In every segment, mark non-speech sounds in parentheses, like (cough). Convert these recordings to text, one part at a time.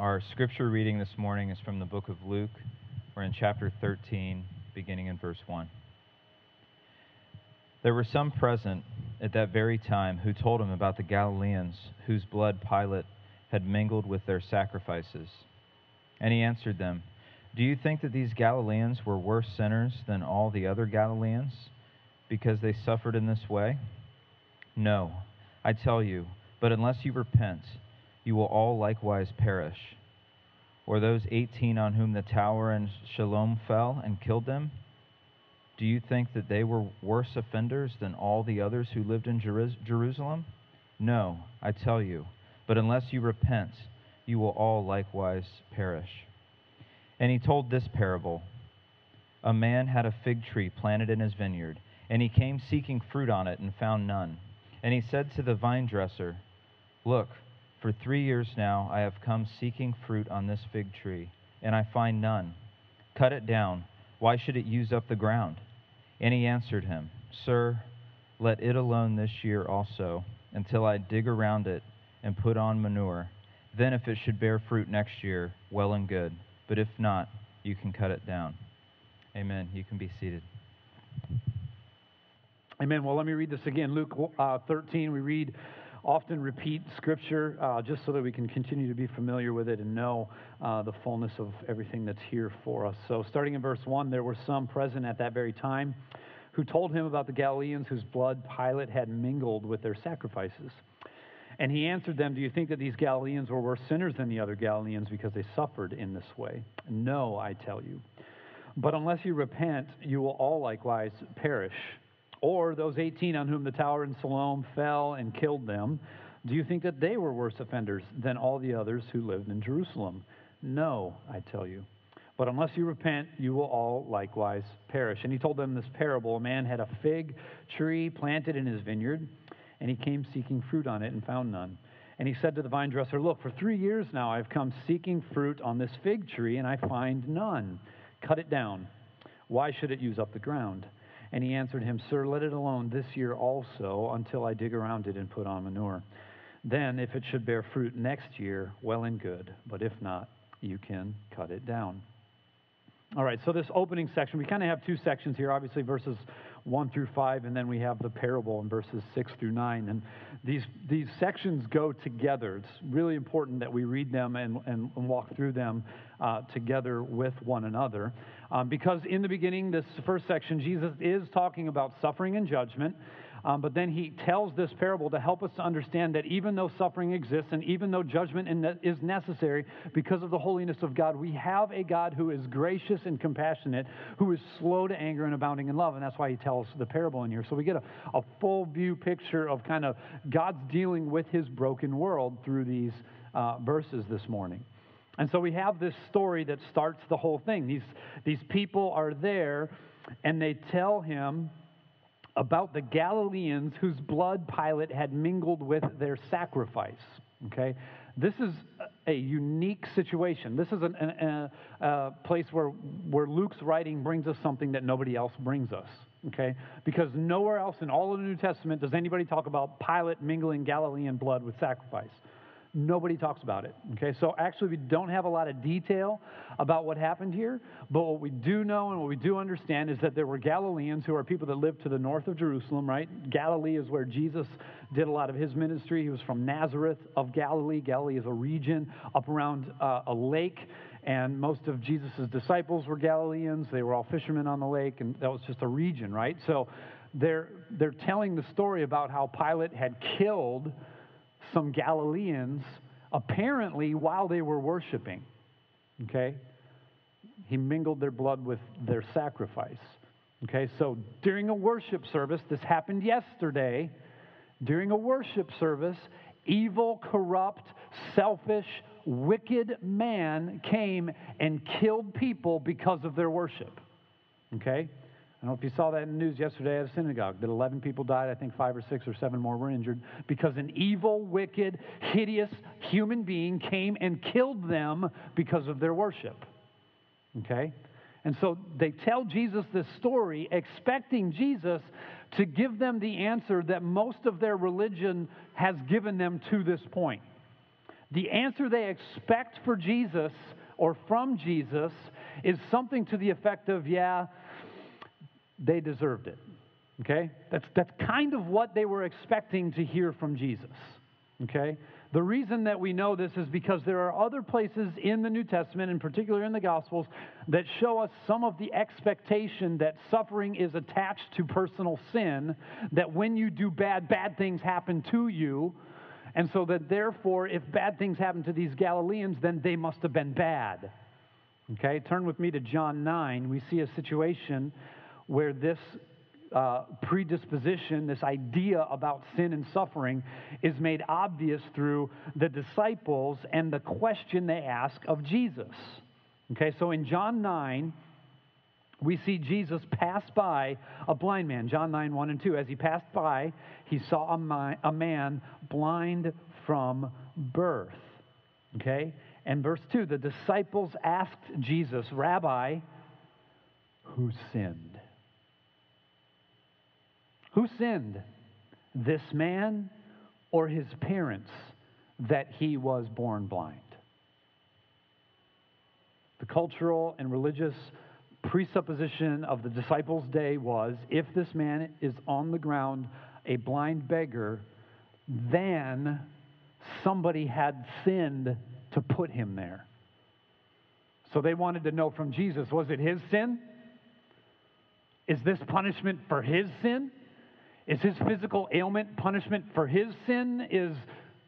Our scripture reading this morning is from the book of Luke. We're in chapter 13, beginning in verse 1. There were some present at that very time who told him about the Galileans whose blood Pilate had mingled with their sacrifices. And he answered them, Do you think that these Galileans were worse sinners than all the other Galileans because they suffered in this way? No, I tell you, but unless you repent, you will all likewise perish. Or those 18 on whom the tower in Siloam fell and killed them? Do you think that they were worse offenders than all the others who lived in Jerusalem? No, I tell you, but unless you repent, you will all likewise perish. And he told this parable A man had a fig tree planted in his vineyard, and he came seeking fruit on it and found none. And he said to the vine dresser, Look, for three years now I have come seeking fruit on this fig tree, and I find none. Cut it down. Why should it use up the ground? And he answered him, Sir, let it alone this year also, until I dig around it and put on manure. Then, if it should bear fruit next year, well and good. But if not, you can cut it down. Amen. You can be seated. Amen. Well, let me read this again. Luke uh, 13, we read often repeat scripture uh, just so that we can continue to be familiar with it and know uh, the fullness of everything that's here for us. So, starting in verse 1, there were some present at that very time who told him about the Galileans whose blood Pilate had mingled with their sacrifices. And he answered them, Do you think that these Galileans were worse sinners than the other Galileans because they suffered in this way? No, I tell you. But unless you repent, you will all likewise perish. Or those 18 on whom the tower in Siloam fell and killed them, do you think that they were worse offenders than all the others who lived in Jerusalem? No, I tell you. But unless you repent, you will all likewise perish. And he told them this parable A man had a fig tree planted in his vineyard, and he came seeking fruit on it and found none. And he said to the vine dresser, Look, for three years now I've come seeking fruit on this fig tree, and I find none. Cut it down. Why should it use up the ground? And he answered him, Sir, let it alone this year also until I dig around it and put on manure. Then, if it should bear fruit next year, well and good. But if not, you can cut it down. All right, so this opening section, we kind of have two sections here, obviously, verses 1 through 5, and then we have the parable in verses 6 through 9. And these, these sections go together. It's really important that we read them and, and, and walk through them uh, together with one another. Um, because in the beginning, this first section, Jesus is talking about suffering and judgment. Um, but then he tells this parable to help us to understand that even though suffering exists and even though judgment is necessary because of the holiness of God, we have a God who is gracious and compassionate, who is slow to anger and abounding in love. And that's why he tells the parable in here. So we get a, a full view picture of kind of God's dealing with his broken world through these uh, verses this morning. And so we have this story that starts the whole thing. These, these people are there and they tell him about the Galileans whose blood Pilate had mingled with their sacrifice. Okay? This is a unique situation. This is a, a place where, where Luke's writing brings us something that nobody else brings us. Okay? Because nowhere else in all of the New Testament does anybody talk about Pilate mingling Galilean blood with sacrifice. Nobody talks about it. Okay, so actually, we don't have a lot of detail about what happened here, but what we do know and what we do understand is that there were Galileans who are people that lived to the north of Jerusalem, right? Galilee is where Jesus did a lot of his ministry. He was from Nazareth of Galilee. Galilee is a region up around uh, a lake, and most of Jesus' disciples were Galileans. They were all fishermen on the lake, and that was just a region, right? So they're, they're telling the story about how Pilate had killed some Galileans apparently while they were worshiping. Okay? He mingled their blood with their sacrifice. Okay, so during a worship service, this happened yesterday. During a worship service, evil, corrupt, selfish, wicked man came and killed people because of their worship. Okay? I don't know if you saw that in the news yesterday at a synagogue that 11 people died. I think five or six or seven more were injured because an evil, wicked, hideous human being came and killed them because of their worship. Okay? And so they tell Jesus this story, expecting Jesus to give them the answer that most of their religion has given them to this point. The answer they expect for Jesus or from Jesus is something to the effect of, yeah, they deserved it. Okay? That's, that's kind of what they were expecting to hear from Jesus. Okay? The reason that we know this is because there are other places in the New Testament, in particular in the Gospels, that show us some of the expectation that suffering is attached to personal sin, that when you do bad, bad things happen to you. And so that therefore, if bad things happen to these Galileans, then they must have been bad. Okay, turn with me to John 9. We see a situation where this uh, predisposition, this idea about sin and suffering, is made obvious through the disciples and the question they ask of Jesus. Okay, so in John 9, we see Jesus pass by a blind man, John 9, 1 and 2. As he passed by, he saw a, man blind from birth. Okay? And verse 2 the disciples asked Jesus, Rabbi, who sinned? Who sinned, this man or his parents, that he was born blind? The cultural and religious presupposition of the disciples' day was if this man is on the ground, a blind beggar, then somebody had sinned to put him there. So they wanted to know from Jesus was it his sin? Is this punishment for his sin? Is his physical ailment punishment for his sin? Is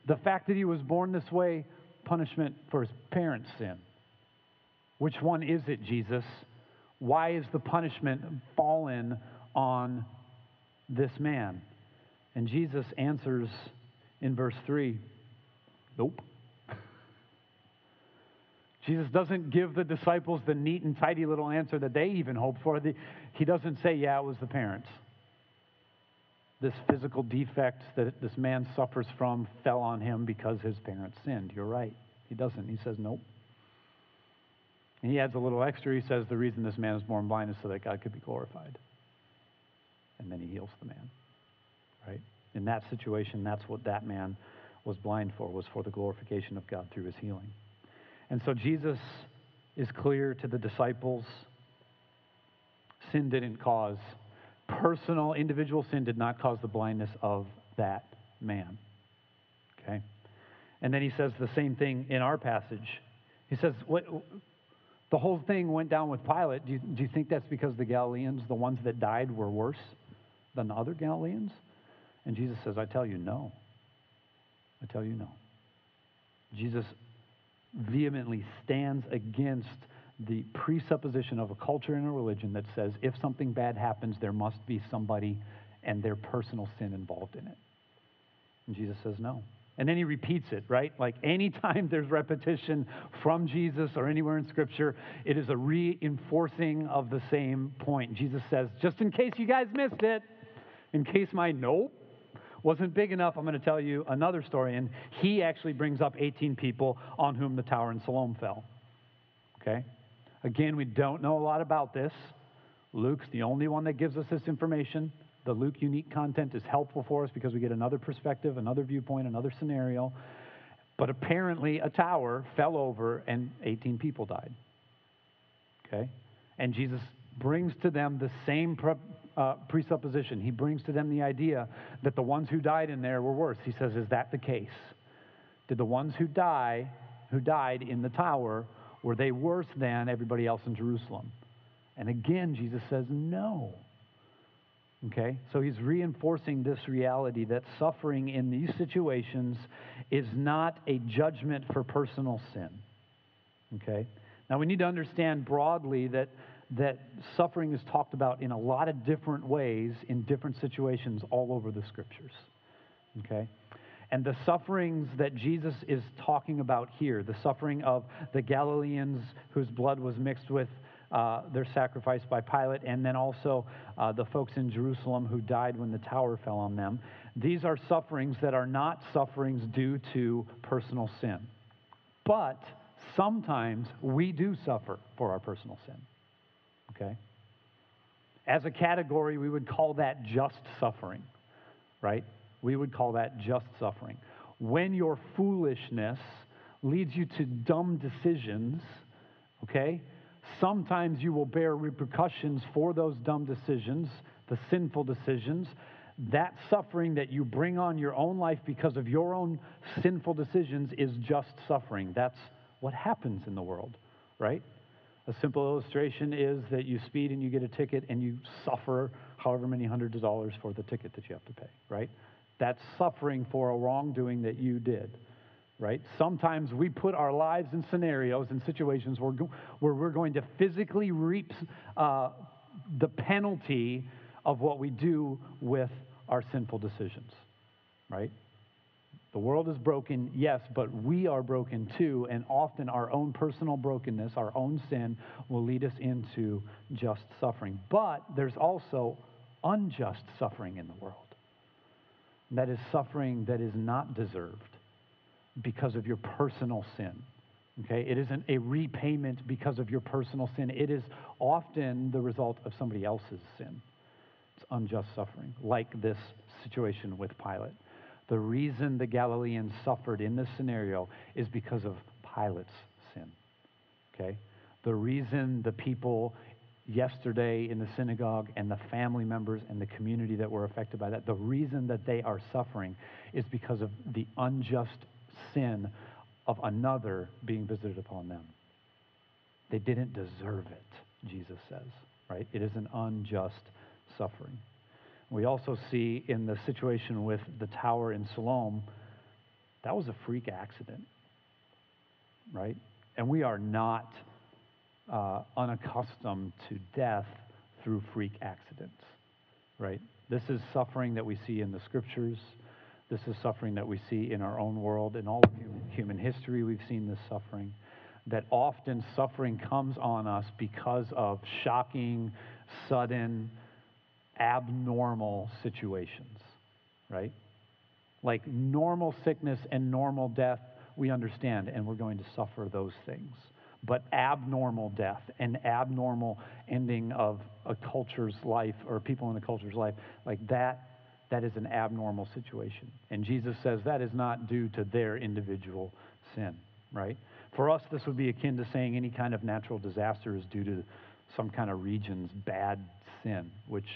the fact that he was born this way punishment for his parents' sin? Which one is it, Jesus? Why is the punishment fallen on this man? And Jesus answers in verse 3 Nope. (laughs) Jesus doesn't give the disciples the neat and tidy little answer that they even hoped for. He doesn't say, Yeah, it was the parents. This physical defect that this man suffers from fell on him because his parents sinned. You're right. He doesn't. He says, Nope. And he adds a little extra. He says, The reason this man is born blind is so that God could be glorified. And then he heals the man. Right? In that situation, that's what that man was blind for, was for the glorification of God through his healing. And so Jesus is clear to the disciples sin didn't cause, personal, individual sin did not cause the blindness of that man. Okay? And then he says the same thing in our passage. He says, what, the whole thing went down with Pilate. Do you, do you think that's because the Galileans, the ones that died, were worse than the other Galileans? And Jesus says, I tell you, no. I tell you, no. Jesus vehemently stands against the presupposition of a culture and a religion that says if something bad happens, there must be somebody and their personal sin involved in it. And Jesus says no. And then he repeats it, right? Like anytime (laughs) there's repetition from Jesus or anywhere in Scripture, it is a reinforcing of the same point. Jesus says, just in case you guys missed it, in case my nope wasn't big enough, I'm going to tell you another story. And he actually brings up 18 people on whom the tower in Siloam fell. Okay? Again, we don't know a lot about this. Luke's the only one that gives us this information. The Luke unique content is helpful for us because we get another perspective, another viewpoint, another scenario. But apparently, a tower fell over and 18 people died. Okay? And Jesus brings to them the same pre- uh, presupposition. He brings to them the idea that the ones who died in there were worse. He says, Is that the case? Did the ones who die, who died in the tower, were they worse than everybody else in Jerusalem? And again, Jesus says, No. Okay? So he's reinforcing this reality that suffering in these situations is not a judgment for personal sin. Okay? Now we need to understand broadly that that suffering is talked about in a lot of different ways in different situations all over the scriptures. Okay? And the sufferings that Jesus is talking about here, the suffering of the Galileans whose blood was mixed with uh, their sacrifice by Pilate, and then also uh, the folks in Jerusalem who died when the tower fell on them, these are sufferings that are not sufferings due to personal sin. But sometimes we do suffer for our personal sin okay? As a category, we would call that just suffering, right? We would call that just suffering. When your foolishness leads you to dumb decisions, okay? Sometimes you will bear repercussions for those dumb decisions, the sinful decisions. That suffering that you bring on your own life because of your own sinful decisions is just suffering. That's what happens in the world, right? A simple illustration is that you speed and you get a ticket and you suffer however many hundreds of dollars for the ticket that you have to pay, right? That's suffering for a wrongdoing that you did, right? Sometimes we put our lives in scenarios and situations where, where we're going to physically reap uh, the penalty of what we do with our sinful decisions, right? The world is broken, yes, but we are broken too, and often our own personal brokenness, our own sin, will lead us into just suffering. But there's also unjust suffering in the world. That is suffering that is not deserved because of your personal sin. Okay? It isn't a repayment because of your personal sin. It is often the result of somebody else's sin. It's unjust suffering, like this situation with Pilate. The reason the Galileans suffered in this scenario is because of Pilate's sin. Okay? The reason the people yesterday in the synagogue and the family members and the community that were affected by that, the reason that they are suffering is because of the unjust sin of another being visited upon them. They didn't deserve it, Jesus says, right? It is an unjust suffering. We also see in the situation with the tower in Siloam, that was a freak accident, right? And we are not uh, unaccustomed to death through freak accidents, right? This is suffering that we see in the scriptures. This is suffering that we see in our own world. In all of human history, we've seen this suffering. That often suffering comes on us because of shocking, sudden, abnormal situations, right? Like normal sickness and normal death, we understand, and we're going to suffer those things but abnormal death, an abnormal ending of a culture's life or people in a culture's life, like that, that is an abnormal situation. And Jesus says that is not due to their individual sin, right? For us, this would be akin to saying any kind of natural disaster is due to some kind of region's bad sin, which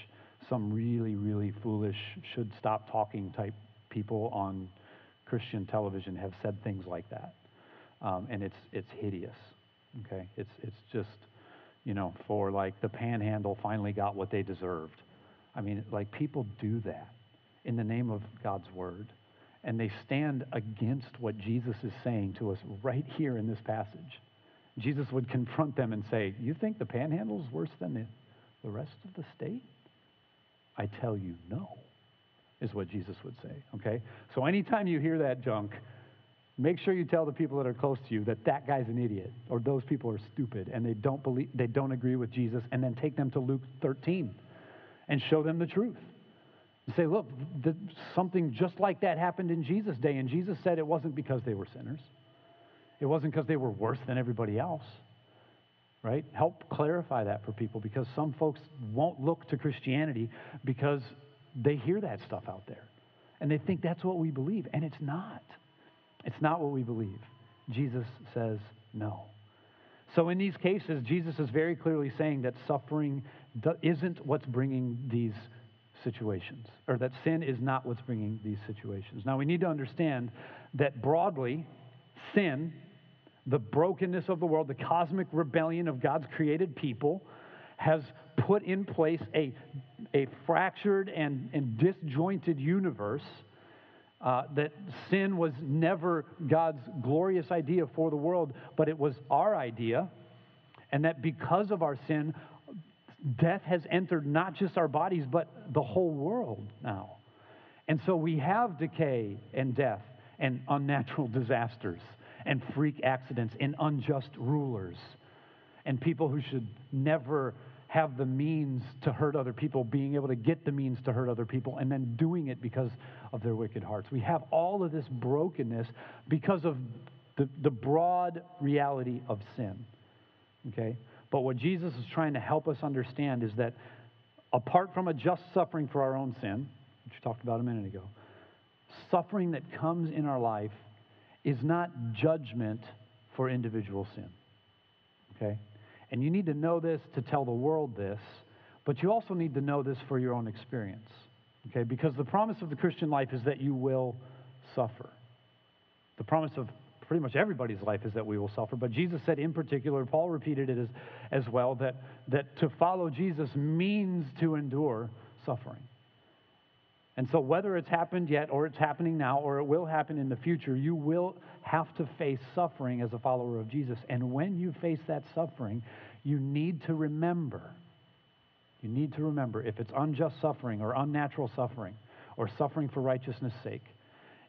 some really, really foolish, should stop talking type people on Christian television have said things like that. Um, and it's, it's hideous. Okay, it's it's just, you know, for like the panhandle finally got what they deserved. I mean, like people do that in the name of God's word, and they stand against what Jesus is saying to us right here in this passage. Jesus would confront them and say, "You think the panhandle is worse than the, the rest of the state?" I tell you, no, is what Jesus would say. Okay, so anytime you hear that junk Make sure you tell the people that are close to you that that guy's an idiot or those people are stupid and they don't believe they don't agree with Jesus and then take them to Luke 13 and show them the truth. And say, look, the, something just like that happened in Jesus' day and Jesus said it wasn't because they were sinners. It wasn't because they were worse than everybody else. Right? Help clarify that for people because some folks won't look to Christianity because they hear that stuff out there and they think that's what we believe and it's not. It's not what we believe. Jesus says no. So, in these cases, Jesus is very clearly saying that suffering isn't what's bringing these situations, or that sin is not what's bringing these situations. Now, we need to understand that broadly, sin, the brokenness of the world, the cosmic rebellion of God's created people, has put in place a, a fractured and, and disjointed universe uh, that sin was never God's glorious idea for the world, but it was our idea. And that because of our sin, death has entered not just our bodies, but the whole world now. And so we have decay and death and unnatural (laughs) disasters and freak accidents and unjust rulers and people who should never have the means to hurt other people, being able to get the means to hurt other people, and then doing it because of their wicked hearts. We have all of this brokenness because of the, the broad reality of sin. Okay? But what Jesus is trying to help us understand is that apart from a just suffering for our own sin, which we talked about a minute ago, suffering that comes in our life is not judgment for individual sin. Okay? And you need to know this to tell the world this, but you also need to know this for your own experience. Okay? Because the promise of the Christian life is that you will suffer. The promise of pretty much everybody's life is that we will suffer. But Jesus said in particular, Paul repeated it as, as well, that, that to follow Jesus means to endure suffering. And so, whether it's happened yet, or it's happening now, or it will happen in the future, you will have to face suffering as a follower of Jesus. And when you face that suffering, you need to remember. You need to remember if it's unjust suffering or unnatural suffering or suffering for righteousness' sake,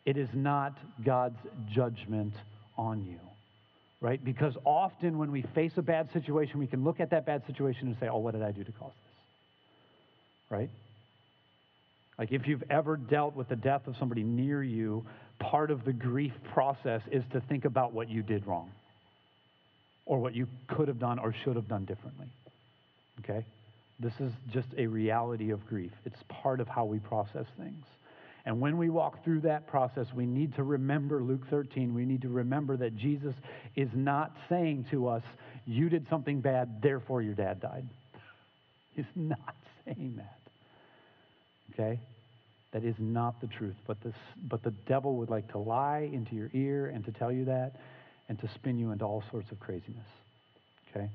it is not God's judgment on you. Right? Because often when we face a bad situation, we can look at that bad situation and say, oh, what did I do to cause this? Right? Like if you've ever dealt with the death of somebody near you, part of the grief process is to think about what you did wrong or what you could have done or should have done differently. Okay? This is just a reality of grief. It's part of how we process things. And when we walk through that process, we need to remember Luke 13. We need to remember that Jesus is not saying to us, You did something bad, therefore your dad died. (laughs) He's not saying that. Okay? That is not the truth. But, this, but the devil would like to lie into your ear and to tell you that and to spin you into all sorts of craziness. Okay?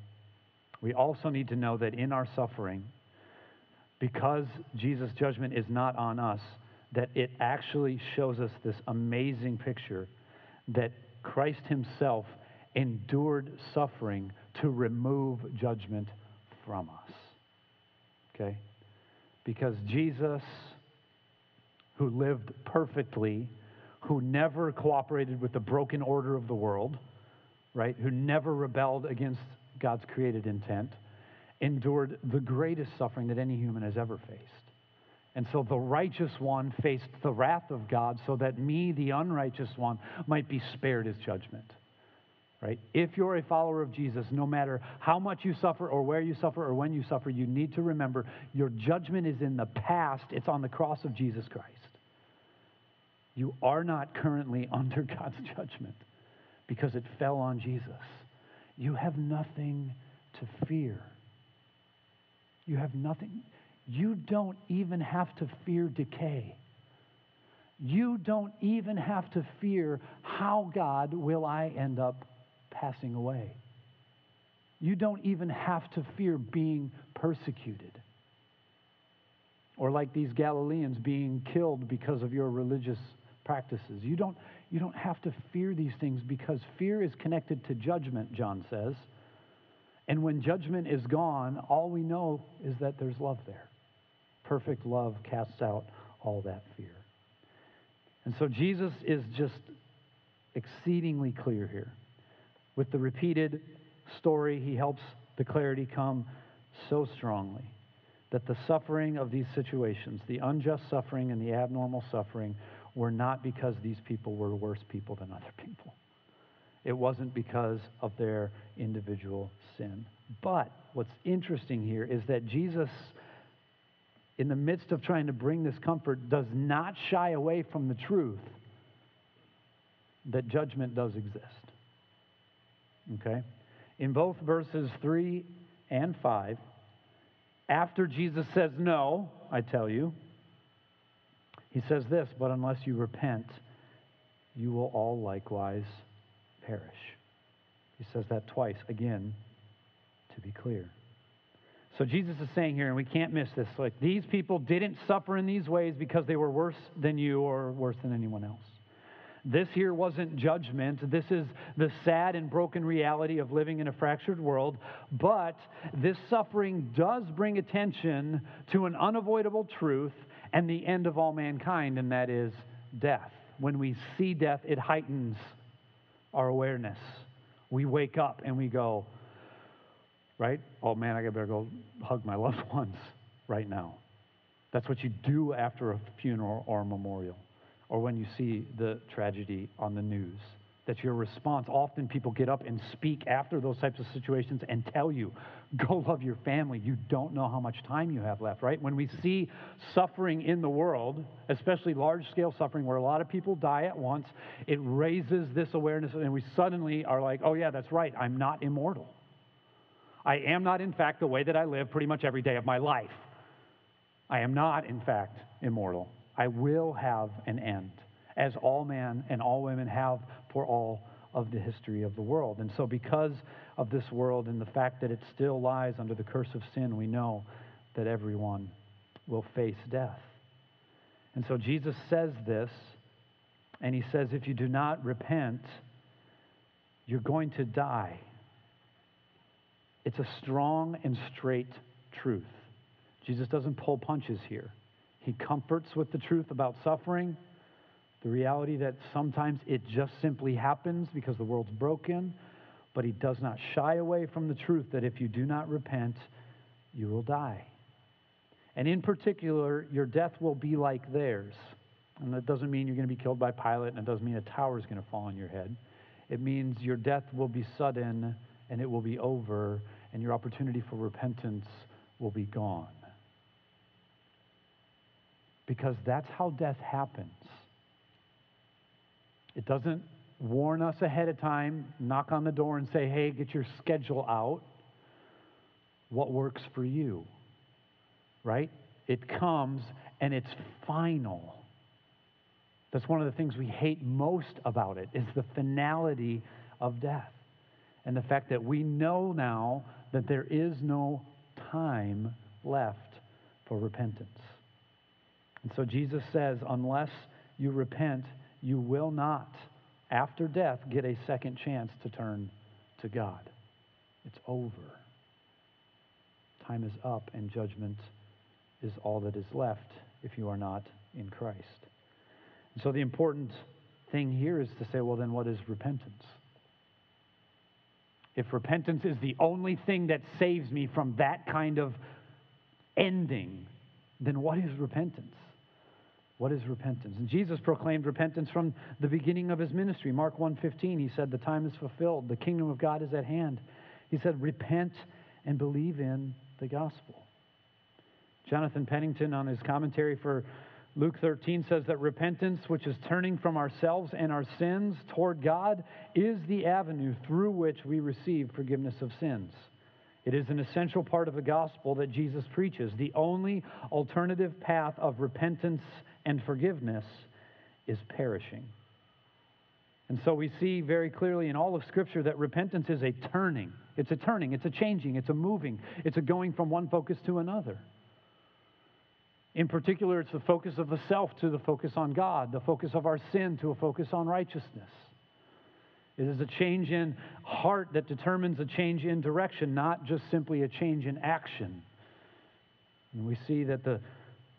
We also need to know that in our suffering, because Jesus' judgment is not on us, that it actually shows us this amazing picture that Christ Himself endured suffering to remove judgment from us. Okay? Because Jesus, who lived perfectly, who never cooperated with the broken order of the world, right, who never rebelled against God's created intent, endured the greatest suffering that any human has ever faced. And so the righteous one faced the wrath of God so that me, the unrighteous one, might be spared his judgment right? If you're a follower of Jesus, no matter how much you suffer or where you suffer or when you suffer, you need to remember your judgment is in the past, it's on the cross of Jesus Christ. You are not currently (laughs) under God's judgment because it fell on Jesus. You have nothing to fear. You have nothing. You don't even have to fear decay. You don't even have to fear how God will I end up passing away. You don't even have to fear being persecuted. Or like these Galileans being killed because of your religious practices. You don't, you don't have to fear these things because fear is connected to judgment, John says. And when judgment is gone, all we know is that there's love there. Perfect love casts out all that fear. And so Jesus is just exceedingly clear here. With the repeated story, he helps the clarity come so strongly that the suffering of these situations, the unjust suffering and the abnormal suffering, were not because these people were worse people than other people. It wasn't because of their individual sin. But what's interesting here is that Jesus, in the midst of trying to bring this comfort, does not shy away from the truth that judgment does exist. Okay? In both verses 3 and 5, after Jesus says no, I tell you, he says this, but unless you repent, you will all likewise perish. He says that twice, again, to be clear. So Jesus is saying here, and we can't miss this, like these people didn't suffer in these ways because they were worse than you or worse than anyone else. This here wasn't judgment. This is the sad and broken reality of living in a fractured world. But this suffering does bring attention to an unavoidable truth and the end of all mankind, and that is death. When we see death, it heightens our awareness. We wake up and we go, right? Oh man, I better go hug my (laughs) loved ones right now. That's what you do after a funeral or a memorial or when you see the tragedy on the news, That's your response. Often people get up and speak after those types of situations and tell you, go (laughs) love your family. You don't know how much time you have left, right? When we see suffering in the world, especially large scale suffering where a lot of people die at once, it raises this awareness and we suddenly are like, oh, yeah, that's right. I'm not immortal. I am not, in fact, the way that I live pretty much every day of my life. I am not, in fact, immortal. I will have an end, as all men and all women have for all of the history of the world. And so, because of this world and the fact that it still lies under the curse of sin, we know that everyone will face death. And so, Jesus says this, and he says, if you do not repent, you're going to die. It's a strong and straight truth. Jesus doesn't pull punches here. He comforts with the truth about suffering, the reality that sometimes it just simply happens because the world's broken, but he does not shy away from the truth that if you do not repent, you will die. And in particular, your death will be like theirs. And that doesn't mean you're going to be killed by Pilate, and it doesn't mean a tower is going to fall on your head. It means your death will be sudden and it will be over, and your opportunity for repentance will be gone. Because that's how death happens. It doesn't warn us ahead of time, knock on the door and say, hey, get your schedule out. What works for you? Right? It comes and it's final. That's one of the things we hate most about it is the finality of death and the fact that we know now that there is no time left for repentance. And so Jesus says, unless you repent, you will not, after death, get a second chance to turn to God. It's over. Time is up, and judgment is all that is left if you are not in Christ. And so the important thing here is to say, well, then what is repentance? If repentance is the only thing that saves me from that kind of ending, then what is repentance? What is repentance? And Jesus proclaimed repentance from the beginning of his ministry. Mark 1:15, he said, "The time is fulfilled. The kingdom of God is at hand." He said, "Repent and believe in the gospel." Jonathan Pennington on his commentary for Luke 13 says that repentance, which is turning from ourselves and our sins toward God, is the avenue through which we receive forgiveness of sins. It is an essential part of the gospel that Jesus preaches. The only alternative path of repentance and forgiveness is perishing. And so we see very clearly in all of Scripture that repentance is a turning. It's a turning, it's a changing, it's a moving, it's a going from one focus to another. In particular, it's the focus of the self to the focus on God, the focus of our sin to a focus on righteousness. It is a change in heart that determines a change in direction, not just simply a change in action. And we see that the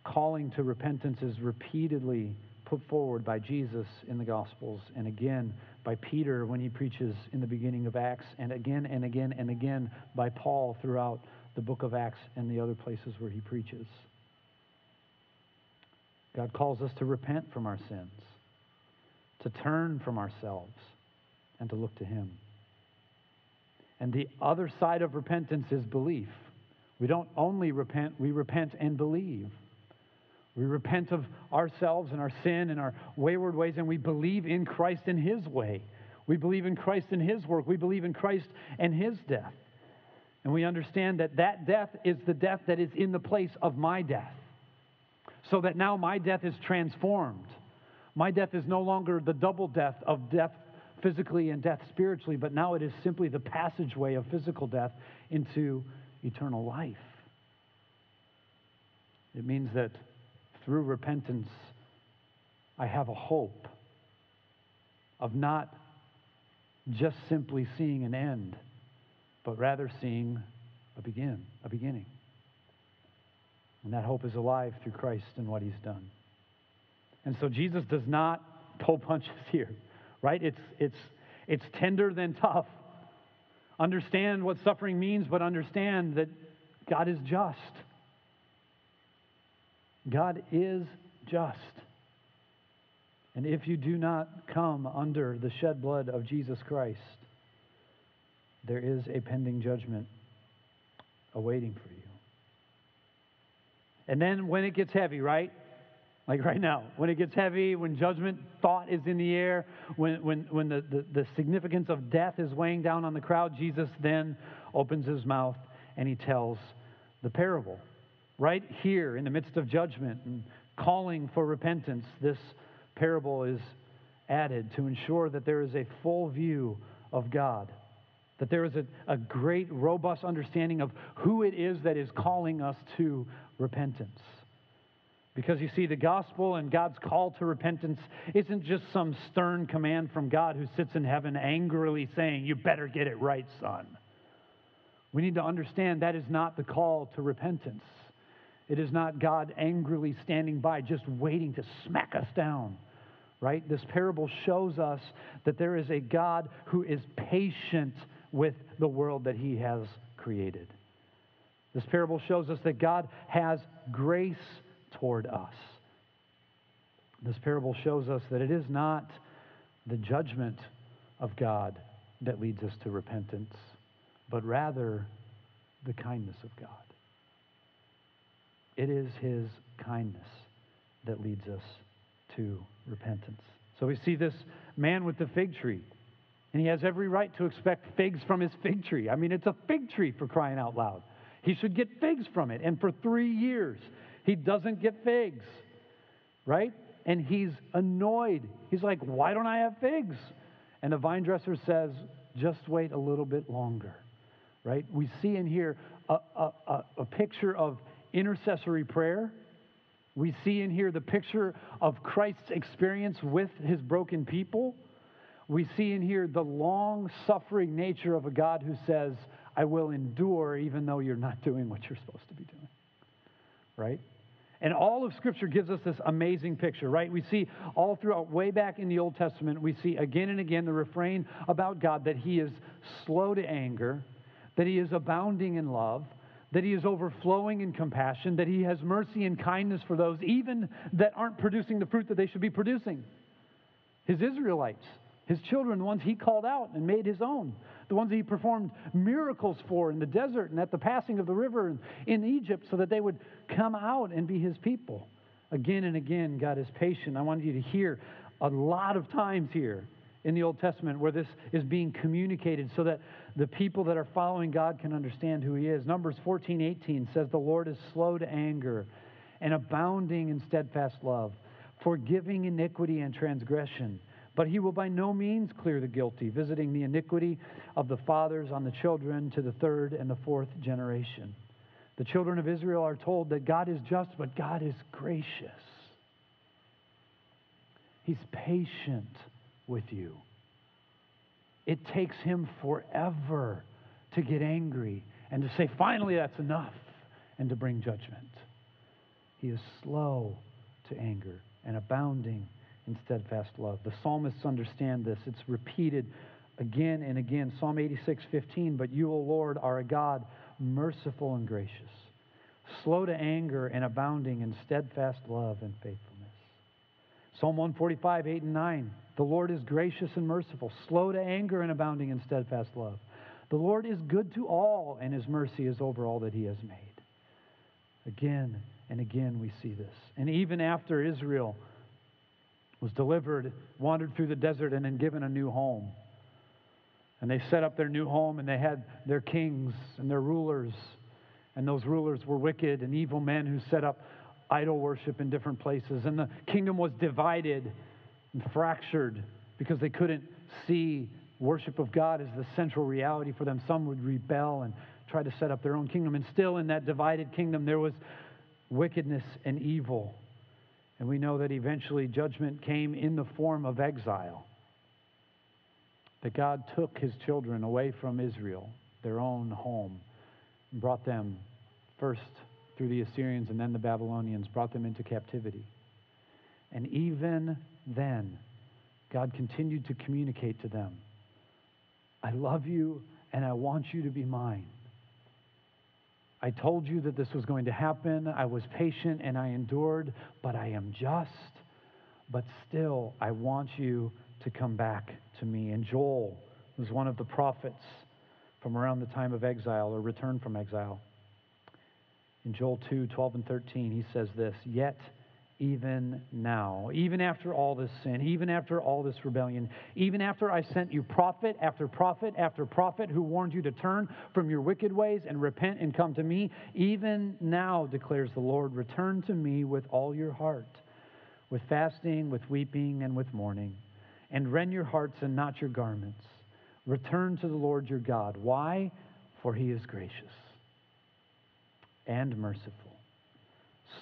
calling to repentance is repeatedly put forward by Jesus in the Gospels, and again by Peter when he preaches in the beginning of Acts, and again and again and again by Paul throughout the book of Acts and the other places where he preaches. God calls us to repent from our sins, to turn from ourselves, and to look to Him. And the other side of repentance is belief. We don't only repent, we repent and believe. We repent of ourselves and our sin and our wayward ways, and we believe in Christ and His way. We believe in Christ and His work. We believe in Christ and His death. And we understand that that death is the death that is in the place of my death so that now my death is transformed. My death is no longer the double death of death physically and death spiritually, but now it is simply the passageway of physical death into eternal life. It means that through repentance, I have a hope of not just simply seeing an end, but rather seeing a begin, a beginning. And that hope is alive through Christ and what he's done. And so Jesus does not pull punches (laughs) here, right? It's, it's, it's tender than tough. Understand what suffering means, but understand that God is just. God is just. And if you do not come under the shed blood of Jesus Christ, there is a pending judgment awaiting for you. And then when it gets heavy, right? Like right now, when it gets heavy, when judgment thought is in the air, when, when, when the, the, the significance of death is weighing down on the crowd, Jesus then opens his mouth and he tells the parable. Right here in the midst of judgment and calling for repentance, this parable is added to ensure that there is a full view of God, that there is a, a great, robust understanding of who it is that is calling us to repentance. Because you see, the gospel and God's call to repentance isn't just some stern command from God who sits in heaven angrily saying, You better get it right, son. We need to understand that is not the call to repentance. It is not God angrily standing by, just waiting to smack us down, right? This parable shows us that there is a God who is patient with the world that he has created. This parable shows us that God has grace toward us. This parable shows us that it is not the judgment of God that leads us to repentance, but rather the kindness of God. It is His kindness that leads us to repentance. So we see this man with the fig tree, and he has every right to expect figs from his fig tree. I mean, it's a fig tree for crying out loud. He should get figs from it. And for three years, he doesn't get figs, right? And he's annoyed. He's like, Why don't I have figs? And the vine dresser says, Just wait a little bit longer, right? We see in here a, a, a, a picture of intercessory prayer. We see in here the picture of Christ's experience with his broken people. We see in here the long suffering nature of a God who says, I will endure even though you're not doing what you're supposed to be doing. Right? And all of Scripture gives us this amazing picture, right? We see all throughout, way back in the Old Testament, we see again and again the refrain about God that He is slow to anger, that He is abounding in love, that He is overflowing in compassion, that He has mercy and kindness for those even that aren't producing the fruit that they should be producing. His Israelites, His children, the ones He called out and made His own the ones he performed miracles for in the desert and at the passing of the river and in Egypt so that they would come out and be his people. Again and again, God is patient. I wanted you to hear a lot of times here in the Old Testament where this is being communicated so that the people that are following God can understand who he is. Numbers 14, 18 says, The Lord is slow to anger and abounding in steadfast love, forgiving iniquity and transgression but he will by no means clear the guilty, visiting the iniquity of the fathers on the children to the third and the fourth generation. The children of Israel are told that God is just, but God is gracious. He's patient with you. It takes him forever to get angry and to say, finally, that's enough, and to bring judgment. He is slow to anger and abounding in steadfast love. The psalmists understand this. It's repeated again and again. Psalm 86, 15. But you, O Lord, are a God merciful and gracious, slow to anger and abounding in steadfast love and faithfulness. Psalm 145, 8 and 9. The Lord is gracious and merciful, slow to anger and abounding in steadfast love. The Lord is good to all, and his mercy is over all that he has made. Again and again, we see this. And even after Israel was delivered, wandered through the desert, and then given a new home. And they set up their new home, and they had their kings and their rulers. And those rulers were wicked and evil men who set up idol worship in different places. And the kingdom was divided and fractured because they couldn't see worship of God as the central reality for them. Some would rebel and try to set up their own kingdom. And still, in that divided kingdom, there was wickedness and evil. And we know that eventually judgment came in the form of exile. That God took his children away from Israel, their own home, and brought them first through the Assyrians and then the Babylonians, brought them into captivity. And even then, God continued to communicate to them I love you and I want you to be mine. I told you that this was going to happen. I was patient and I endured, but I am just. but still, I want you to come back to me. And Joel was one of the prophets from around the time of exile or return from exile. In Joel 2 12 and 13, he says this Yet, even now, even after all this sin, even after all this rebellion, even after I sent you prophet after prophet after prophet who warned you to turn from your wicked ways and repent and come to me, even now, declares the Lord, return to me with all your heart, with fasting, with weeping, and with mourning, and rend your hearts and not your garments. Return to the Lord your God. Why? For he is gracious and merciful,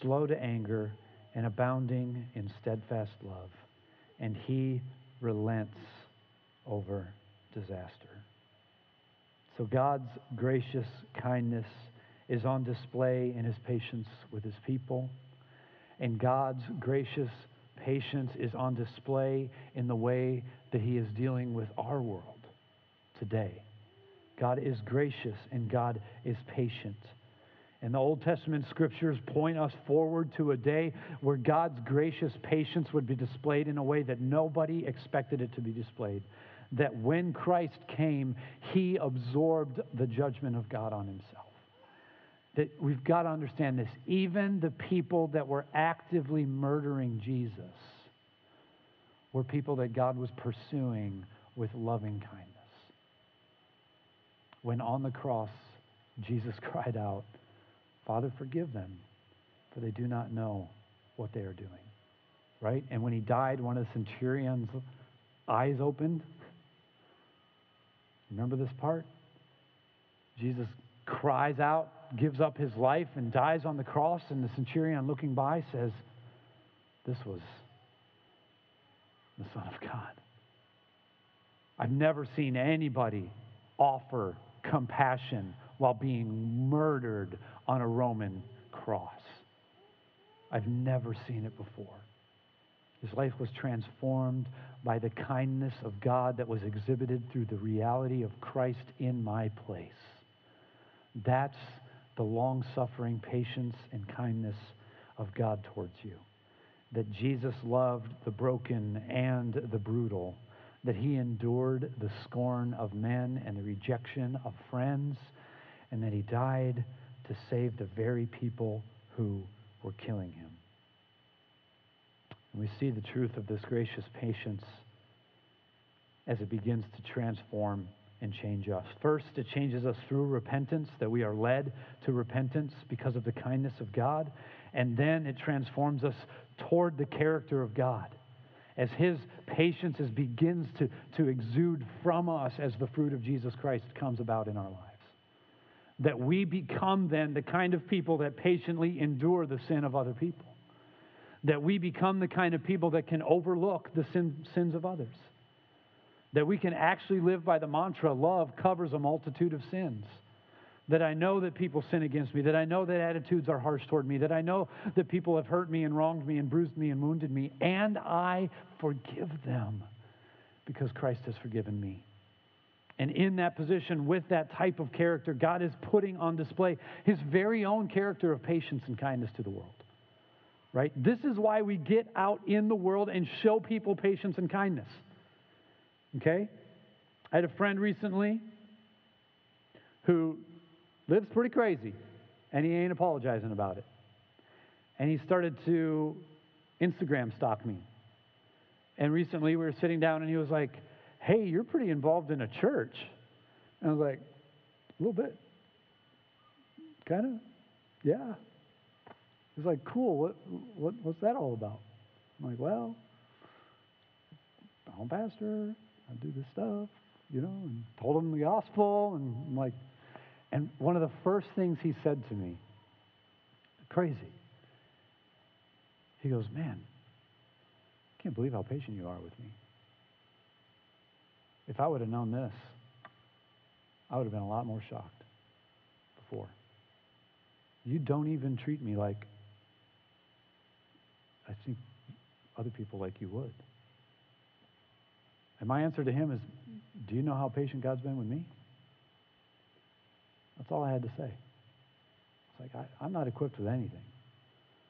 slow to anger and abounding in steadfast love, and he relents over disaster. So God's gracious kindness is on display in his patience with his people, and God's gracious patience is on display in the way that he is dealing with our world today. God is gracious and God is patient. And the Old Testament scriptures point us forward to a day where God's gracious patience would be displayed in a way that nobody expected it to be displayed. That when Christ came, he absorbed the judgment of God on himself. That we've got to understand this. Even the people that were actively murdering Jesus were people that God was pursuing with loving kindness. When on the cross, Jesus (laughs) cried out, Father, forgive them, for they do not know what they are doing. Right? And when he died, one of the centurion's eyes opened. Remember this part? Jesus cries out, gives up his life, and dies on the cross. And the centurion, looking by, says, This was the Son of God. I've never seen anybody offer compassion while being murdered on a Roman cross. I've never seen it before. His life was transformed by the kindness of God that was exhibited through the reality of Christ in my place. That's the long suffering patience and kindness of God towards you. That Jesus loved the broken and the brutal, that he endured the scorn of men and the rejection of friends and that he died to save the very people who were killing him. And we see the truth of this gracious patience as it begins to transform and change us. First, it changes us through repentance, that we are led to repentance because of the kindness of God. And then it transforms us toward the character of God as his patience is, begins to, to exude from us as the fruit of Jesus Christ comes about in our lives that we become then the kind of people that patiently endure the sin of other people. That we become the kind of people that can overlook the sin, sins of others. That we can actually live by the mantra love covers a multitude of sins. That I know that people sin against me, that I know that attitudes are harsh toward me, that I know that people have hurt me and wronged me and bruised me and wounded me, and I forgive them because Christ has forgiven me. And in that position, with that type of character, God is putting on display his very own character of patience and kindness to the world. Right? This is why we get out in the world and show people patience and kindness. Okay? I had a friend recently who lives pretty crazy, and he ain't apologizing about it. And he started to Instagram stalk me. And recently we were sitting down, and he was like, hey, you're pretty involved in a church. And I was like, a little bit. Kind of? Yeah. He's like, cool. What, what, what's that all about? I'm like, well, I'm a pastor. I do this stuff, you know, and told him the gospel. And I'm like, and one of the first things he said to me, crazy. He goes, man, I can't believe how patient you are with me. If I would have known this, I would have been a lot more shocked before. You don't even treat me like I think other people like you would. And my answer to him is Do you know how patient God's been with me? That's all I had to say. It's like, I, I'm not equipped with anything.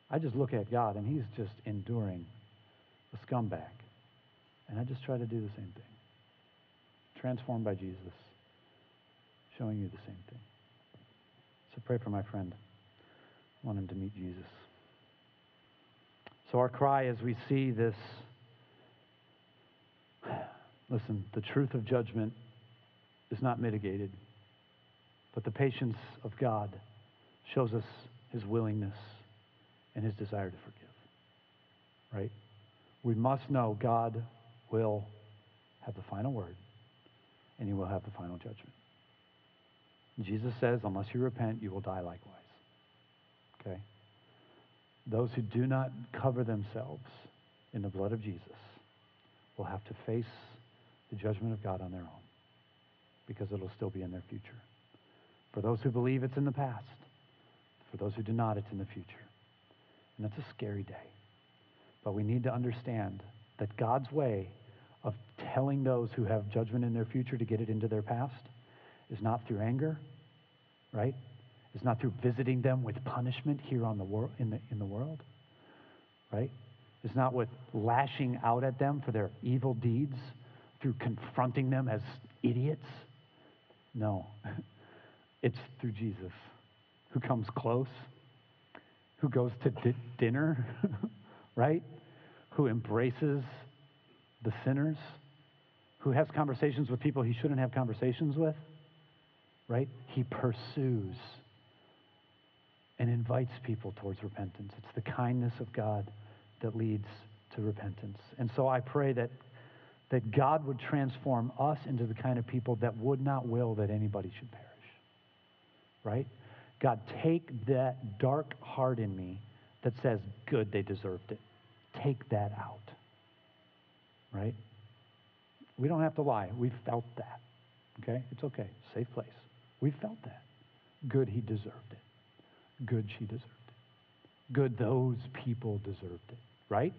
I just look at God, and He's just enduring a scumbag. And I just try to do the same thing. Transformed by Jesus, showing you the same thing. So pray for my friend. I want him to meet Jesus. So, our cry as we see this (sighs) listen, the truth of judgment is not mitigated, but the patience of God shows us his willingness and his desire to forgive. Right? We must know God will have the final word and he will have the final judgment. Jesus says, unless you repent, you will die likewise. Okay? Those who do not cover themselves in the blood of Jesus will have to face the judgment of God on their own because it'll still be in their future. For those who believe it's in the past, for those who do not, it's in the future. And that's a scary day. But we need to understand that God's way of telling those who have judgment in their future to get it into their past is not through anger, right? It's not through visiting them with punishment here on the wor- in, the, in the world, right? It's not with lashing out at them for their evil deeds, through confronting them as idiots. No, (laughs) it's through Jesus who comes close, who goes to di- dinner, (laughs) right? Who embraces the sinners, who has conversations with people he shouldn't have conversations with, right? He pursues and invites people towards repentance. It's the kindness of God that leads to repentance. And so I pray that, that God would transform us into the kind of people that would not will that anybody should perish. Right? God, take that dark heart in me that says, good, they deserved it. Take that out. Right? We don't have to lie. We felt that. Okay? It's okay. Safe place. We felt that. Good, he deserved it. Good, she deserved it. Good, those people deserved it. Right?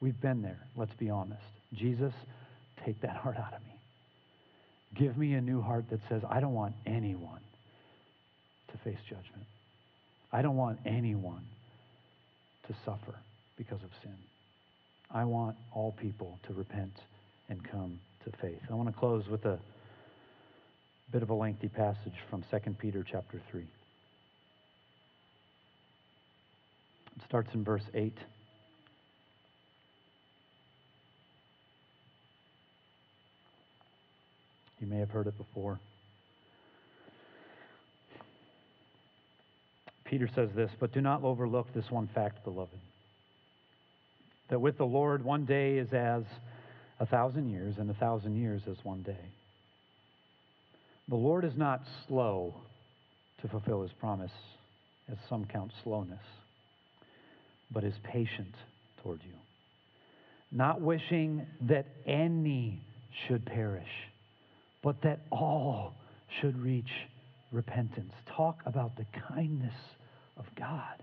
We've been there. Let's be honest. Jesus, take that (laughs) heart out of me. Give me a new heart that says, I don't want anyone to face judgment. I don't want anyone to suffer because of sin. I want all people to repent and come to faith. I want to close with a bit of a lengthy passage from 2 Peter chapter 3. It starts in verse 8. You may have heard it before. Peter says this, but do not overlook this one fact, beloved. That with the Lord, one day is as a thousand years, and a thousand years as one day. The Lord is not slow to fulfill his promise, as some count slowness, but is patient toward you, not wishing that any should perish, but that all should reach repentance. Talk about the kindness of God.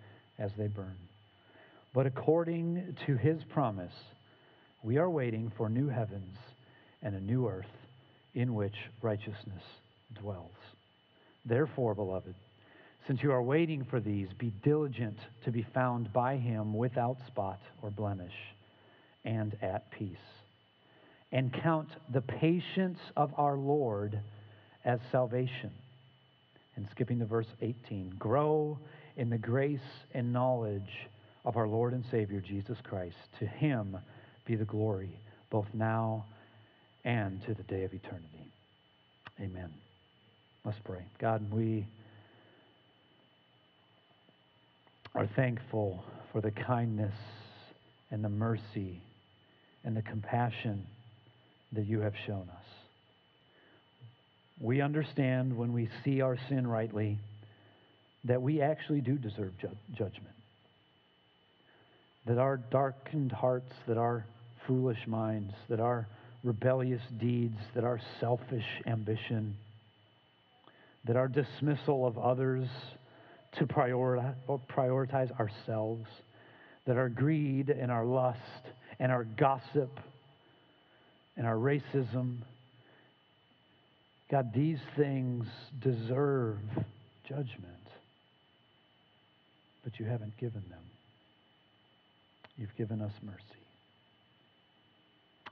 as they burn? But according to his promise, we are waiting for new heavens and a new earth in which righteousness dwells. Therefore, beloved, since you are waiting for these, be diligent to be found by him without spot or blemish and at peace. And count the patience of our Lord as salvation. And skipping to verse 18, grow in the grace and knowledge of our Lord and Savior Jesus Christ. To him be the glory, both now and to the day of eternity. Amen. Let's pray. God, we are thankful for the kindness and the mercy and the compassion that you have shown us. We understand when we see our sin rightly that we actually do deserve ju- judgment. that our darkened hearts, that our foolish minds, that our rebellious deeds, that our selfish ambition, that our dismissal of others to prioritize ourselves, that our greed and our lust and our gossip and our racism, God, these things deserve judgment, but you haven't given them. You've given us mercy.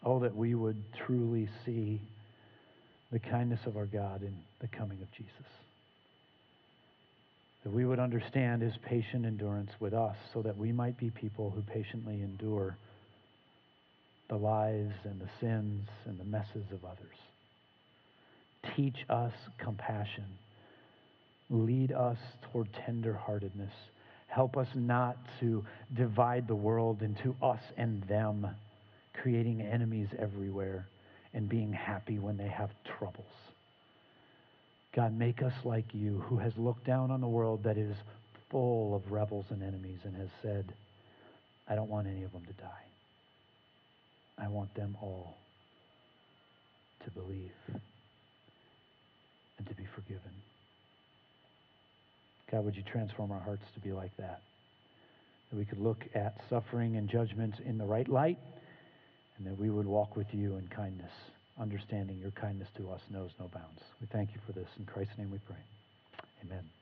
Oh, that we would truly see the kindness of our God in the coming of Jesus. That we would understand his patient endurance with us so that we might be people who patiently endure the lies and the sins and the messes of others. Teach us compassion. Lead us toward tenderheartedness. Help us not to divide the world into us and them, creating enemies everywhere and being happy when they have troubles. God, make us like you, who has looked down on the world that is full of rebels and enemies and has said, I don't want any of them to die. I want them all to believe and to be forgiven. God, would you transform our hearts to be like that? That we could look at suffering and judgment in the right light, and that we would walk with you in kindness, understanding your kindness to us knows no bounds. We thank you for this. In Christ's name we pray. Amen.